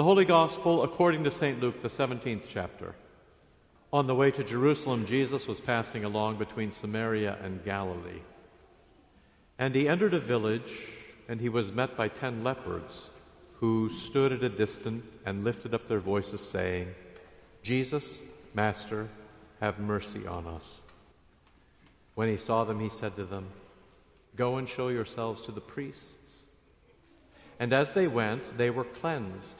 The Holy Gospel according to St. Luke, the 17th chapter. On the way to Jerusalem, Jesus was passing along between Samaria and Galilee. And he entered a village, and he was met by ten lepers, who stood at a distance and lifted up their voices, saying, Jesus, Master, have mercy on us. When he saw them, he said to them, Go and show yourselves to the priests. And as they went, they were cleansed.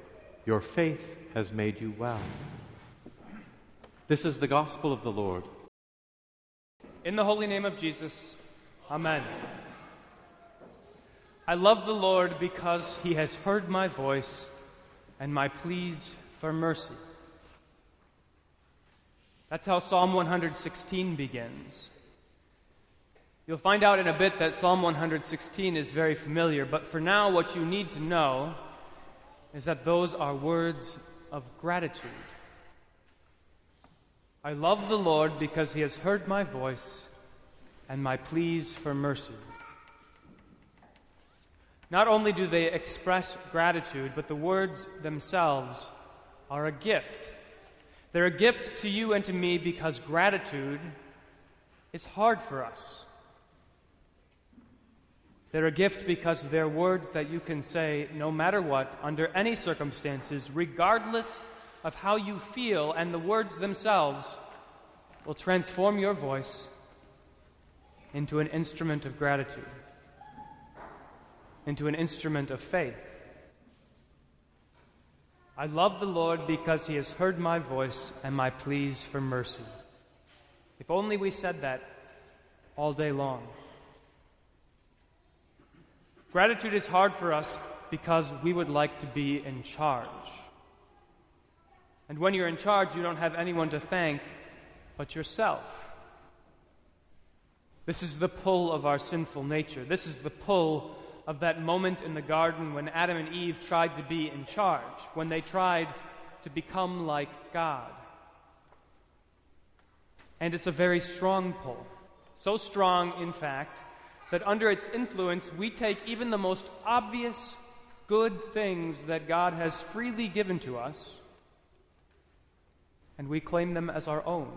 Your faith has made you well. This is the gospel of the Lord. In the holy name of Jesus, Amen. I love the Lord because he has heard my voice and my pleas for mercy. That's how Psalm 116 begins. You'll find out in a bit that Psalm 116 is very familiar, but for now, what you need to know is that those are words of gratitude. I love the Lord because he has heard my voice and my pleas for mercy. Not only do they express gratitude, but the words themselves are a gift. They're a gift to you and to me because gratitude is hard for us. They're a gift because they're words that you can say no matter what, under any circumstances, regardless of how you feel, and the words themselves will transform your voice into an instrument of gratitude, into an instrument of faith. I love the Lord because he has heard my voice and my pleas for mercy. If only we said that all day long. Gratitude is hard for us because we would like to be in charge. And when you're in charge, you don't have anyone to thank but yourself. This is the pull of our sinful nature. This is the pull of that moment in the garden when Adam and Eve tried to be in charge, when they tried to become like God. And it's a very strong pull. So strong, in fact, that under its influence, we take even the most obvious good things that God has freely given to us and we claim them as our own.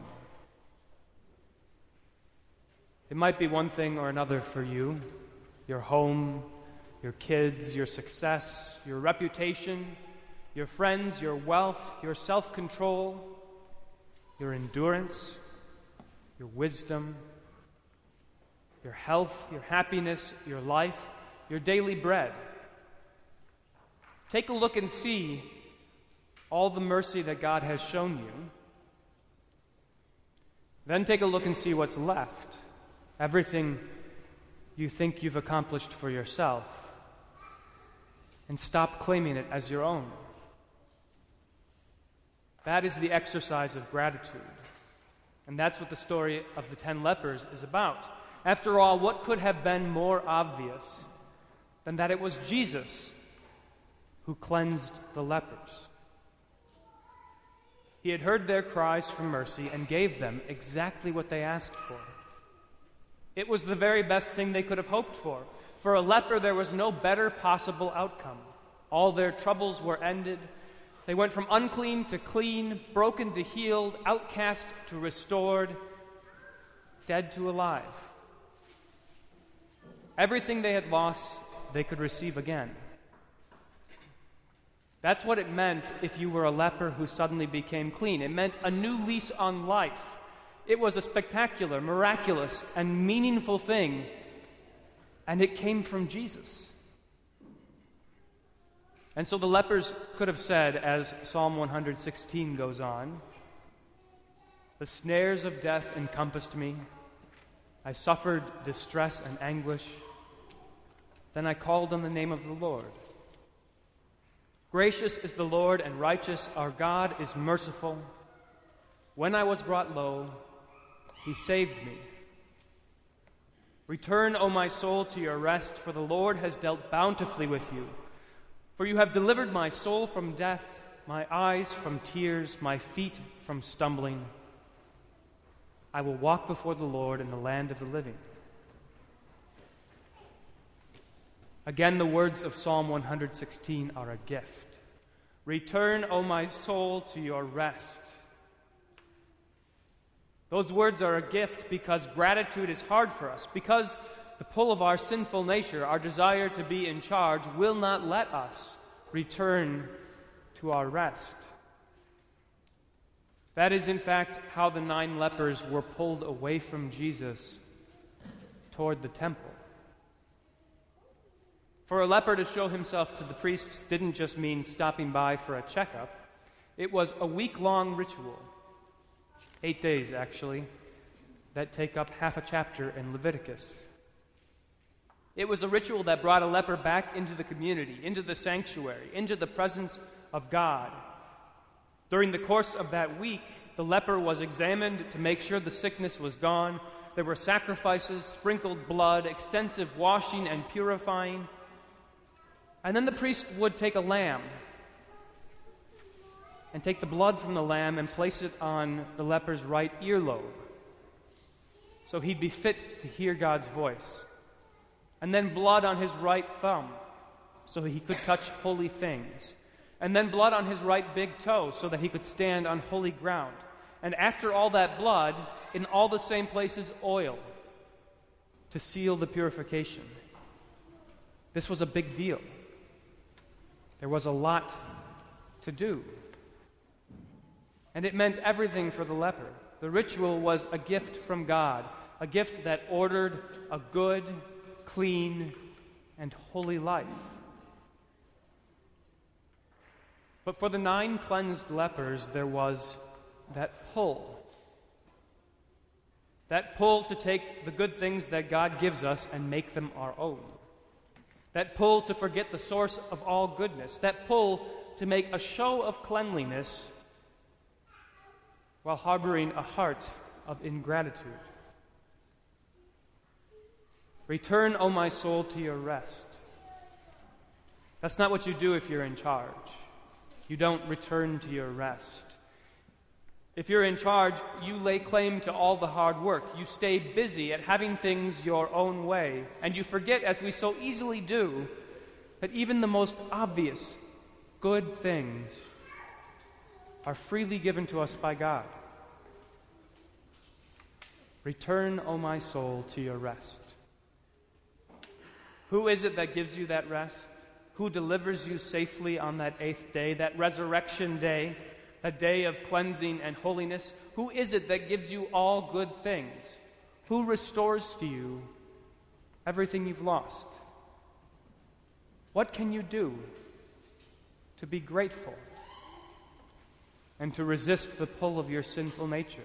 It might be one thing or another for you your home, your kids, your success, your reputation, your friends, your wealth, your self control, your endurance, your wisdom, your health, your happiness, your life, your daily bread. Take a look and see all the mercy that God has shown you. Then take a look and see what's left everything you think you've accomplished for yourself, and stop claiming it as your own. That is the exercise of gratitude. And that's what the story of the ten lepers is about. After all, what could have been more obvious than that it was Jesus who cleansed the lepers? He had heard their cries for mercy and gave them exactly what they asked for. It was the very best thing they could have hoped for. For a leper, there was no better possible outcome. All their troubles were ended. They went from unclean to clean, broken to healed, outcast to restored, dead to alive. Everything they had lost, they could receive again. That's what it meant if you were a leper who suddenly became clean. It meant a new lease on life. It was a spectacular, miraculous, and meaningful thing, and it came from Jesus. And so the lepers could have said, as Psalm 116 goes on, The snares of death encompassed me. I suffered distress and anguish. Then I called on the name of the Lord. Gracious is the Lord and righteous, our God is merciful. When I was brought low, he saved me. Return, O my soul, to your rest, for the Lord has dealt bountifully with you. For you have delivered my soul from death, my eyes from tears, my feet from stumbling. I will walk before the Lord in the land of the living. Again, the words of Psalm 116 are a gift. Return, O my soul, to your rest. Those words are a gift because gratitude is hard for us, because the pull of our sinful nature, our desire to be in charge, will not let us return to our rest. That is, in fact, how the nine lepers were pulled away from Jesus toward the temple. For a leper to show himself to the priests didn't just mean stopping by for a checkup, it was a week long ritual. Eight days, actually, that take up half a chapter in Leviticus. It was a ritual that brought a leper back into the community, into the sanctuary, into the presence of God. During the course of that week, the leper was examined to make sure the sickness was gone. There were sacrifices, sprinkled blood, extensive washing and purifying. And then the priest would take a lamb and take the blood from the lamb and place it on the leper's right earlobe so he'd be fit to hear God's voice. And then blood on his right thumb so he could touch holy things. And then blood on his right big toe so that he could stand on holy ground. And after all that blood, in all the same places, oil to seal the purification. This was a big deal. There was a lot to do. And it meant everything for the leper. The ritual was a gift from God, a gift that ordered a good, clean, and holy life. But for the nine cleansed lepers, there was that pull. That pull to take the good things that God gives us and make them our own that pull to forget the source of all goodness, that pull to make a show of cleanliness while harboring a heart of ingratitude. Return, O my soul, to your rest. That's not what you do if you're in charge. You don't return to your rest. If you're in charge, you lay claim to all the hard work. You stay busy at having things your own way. And you forget, as we so easily do, that even the most obvious good things are freely given to us by God. Return, O my soul, to your rest. Who is it that gives you that rest? Who delivers you safely on that eighth day, that resurrection day? A day of cleansing and holiness? Who is it that gives you all good things? Who restores to you everything you've lost? What can you do to be grateful and to resist the pull of your sinful nature?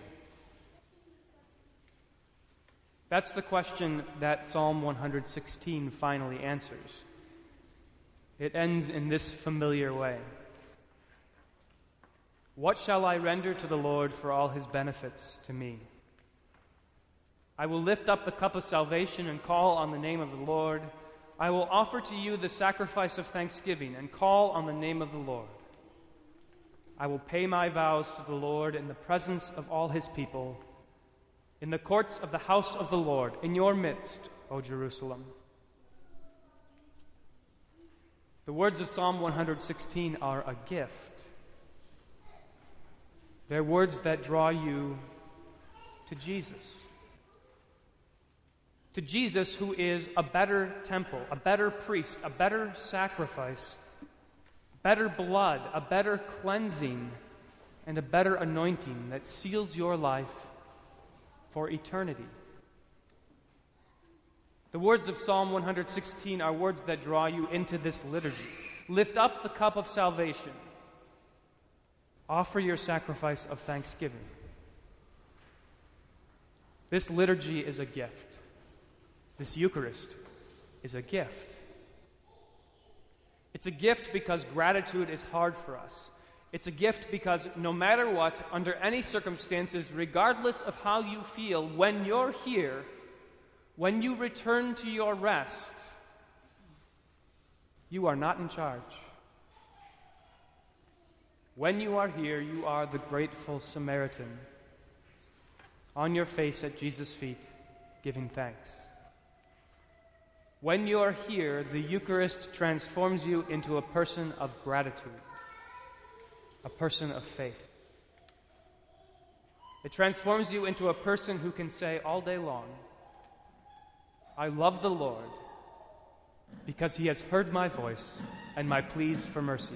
That's the question that Psalm 116 finally answers. It ends in this familiar way. What shall I render to the Lord for all his benefits to me? I will lift up the cup of salvation and call on the name of the Lord. I will offer to you the sacrifice of thanksgiving and call on the name of the Lord. I will pay my vows to the Lord in the presence of all his people, in the courts of the house of the Lord, in your midst, O Jerusalem. The words of Psalm 116 are a gift. They're words that draw you to Jesus. To Jesus, who is a better temple, a better priest, a better sacrifice, better blood, a better cleansing, and a better anointing that seals your life for eternity. The words of Psalm 116 are words that draw you into this liturgy. Lift up the cup of salvation offer your sacrifice of thanksgiving. This liturgy is a gift. This Eucharist is a gift. It's a gift because gratitude is hard for us. It's a gift because no matter what, under any circumstances, regardless of how you feel, when you're here, when you return to your rest, you are not in charge. When you are here, you are the grateful Samaritan, on your face at Jesus' feet, giving thanks. When you are here, the Eucharist transforms you into a person of gratitude, a person of faith. It transforms you into a person who can say all day long, I love the Lord because he has heard my voice and my pleas for mercy.